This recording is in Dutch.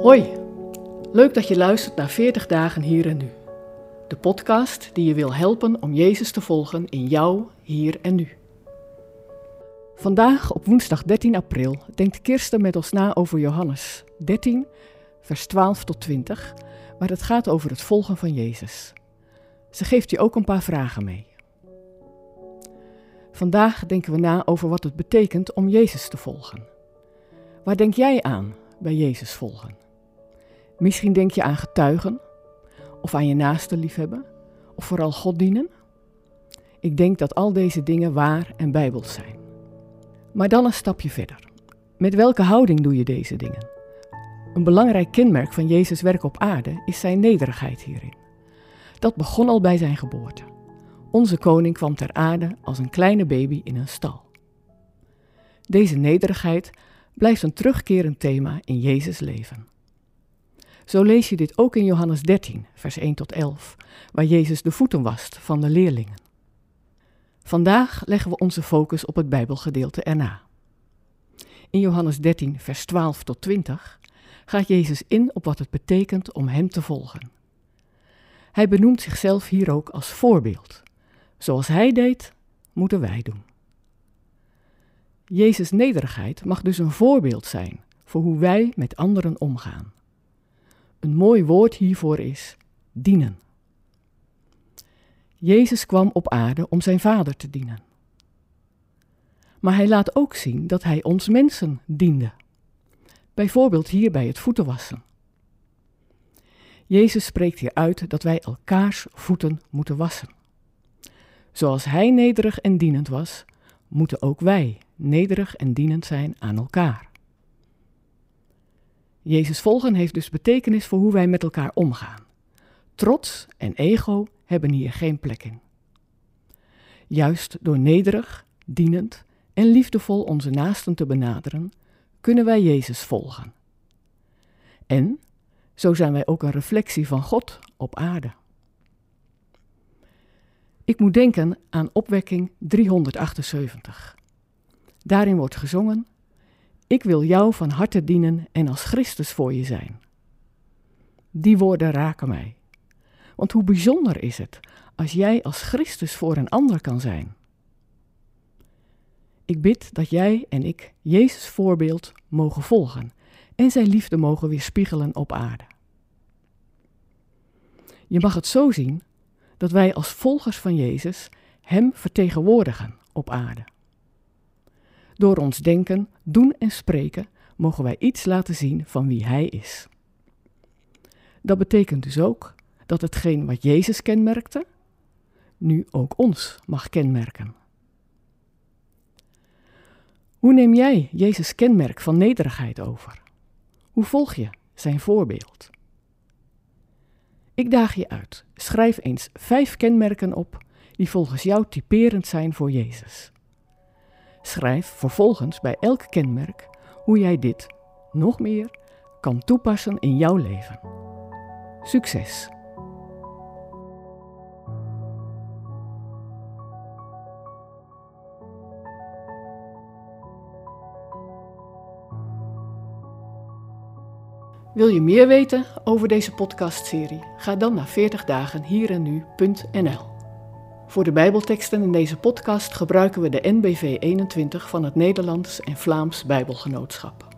Hoi, leuk dat je luistert naar 40 dagen hier en nu. De podcast die je wil helpen om Jezus te volgen in jou, hier en nu. Vandaag op woensdag 13 april denkt Kirsten met ons na over Johannes 13, vers 12 tot 20, waar het gaat over het volgen van Jezus. Ze geeft je ook een paar vragen mee. Vandaag denken we na over wat het betekent om Jezus te volgen. Waar denk jij aan bij Jezus volgen? Misschien denk je aan getuigen, of aan je naaste liefhebben, of vooral God dienen. Ik denk dat al deze dingen waar en bijbels zijn. Maar dan een stapje verder. Met welke houding doe je deze dingen? Een belangrijk kenmerk van Jezus' werk op aarde is zijn nederigheid hierin. Dat begon al bij zijn geboorte. Onze koning kwam ter aarde als een kleine baby in een stal. Deze nederigheid blijft een terugkerend thema in Jezus' leven. Zo lees je dit ook in Johannes 13, vers 1 tot 11, waar Jezus de voeten wast van de leerlingen. Vandaag leggen we onze focus op het Bijbelgedeelte erna. In Johannes 13, vers 12 tot 20 gaat Jezus in op wat het betekent om Hem te volgen. Hij benoemt zichzelf hier ook als voorbeeld. Zoals Hij deed, moeten wij doen. Jezus' nederigheid mag dus een voorbeeld zijn voor hoe wij met anderen omgaan. Een mooi woord hiervoor is dienen. Jezus kwam op aarde om zijn Vader te dienen. Maar hij laat ook zien dat hij ons mensen diende. Bijvoorbeeld hier bij het voetenwassen. Jezus spreekt hier uit dat wij elkaars voeten moeten wassen. Zoals hij nederig en dienend was, moeten ook wij nederig en dienend zijn aan elkaar. Jezus volgen heeft dus betekenis voor hoe wij met elkaar omgaan. Trots en ego hebben hier geen plek in. Juist door nederig, dienend en liefdevol onze naasten te benaderen, kunnen wij Jezus volgen. En zo zijn wij ook een reflectie van God op aarde. Ik moet denken aan opwekking 378. Daarin wordt gezongen: Ik wil jou van harte dienen en als Christus voor je zijn. Die woorden raken mij. Want hoe bijzonder is het als jij als Christus voor een ander kan zijn? Ik bid dat jij en ik Jezus voorbeeld mogen volgen en zijn liefde mogen weerspiegelen op aarde. Je mag het zo zien dat wij als volgers van Jezus Hem vertegenwoordigen op aarde. Door ons denken, doen en spreken mogen wij iets laten zien van wie Hij is. Dat betekent dus ook dat hetgeen wat Jezus kenmerkte, nu ook ons mag kenmerken. Hoe neem jij Jezus' kenmerk van nederigheid over? Hoe volg je zijn voorbeeld? Ik daag je uit. Schrijf eens vijf kenmerken op die volgens jou typerend zijn voor Jezus. Schrijf vervolgens bij elk kenmerk hoe jij dit nog meer kan toepassen in jouw leven. Succes! Wil je meer weten over deze podcastserie? Ga dan naar 40 Voor de Bijbelteksten in deze podcast gebruiken we de NBV 21 van het Nederlands en Vlaams Bijbelgenootschap.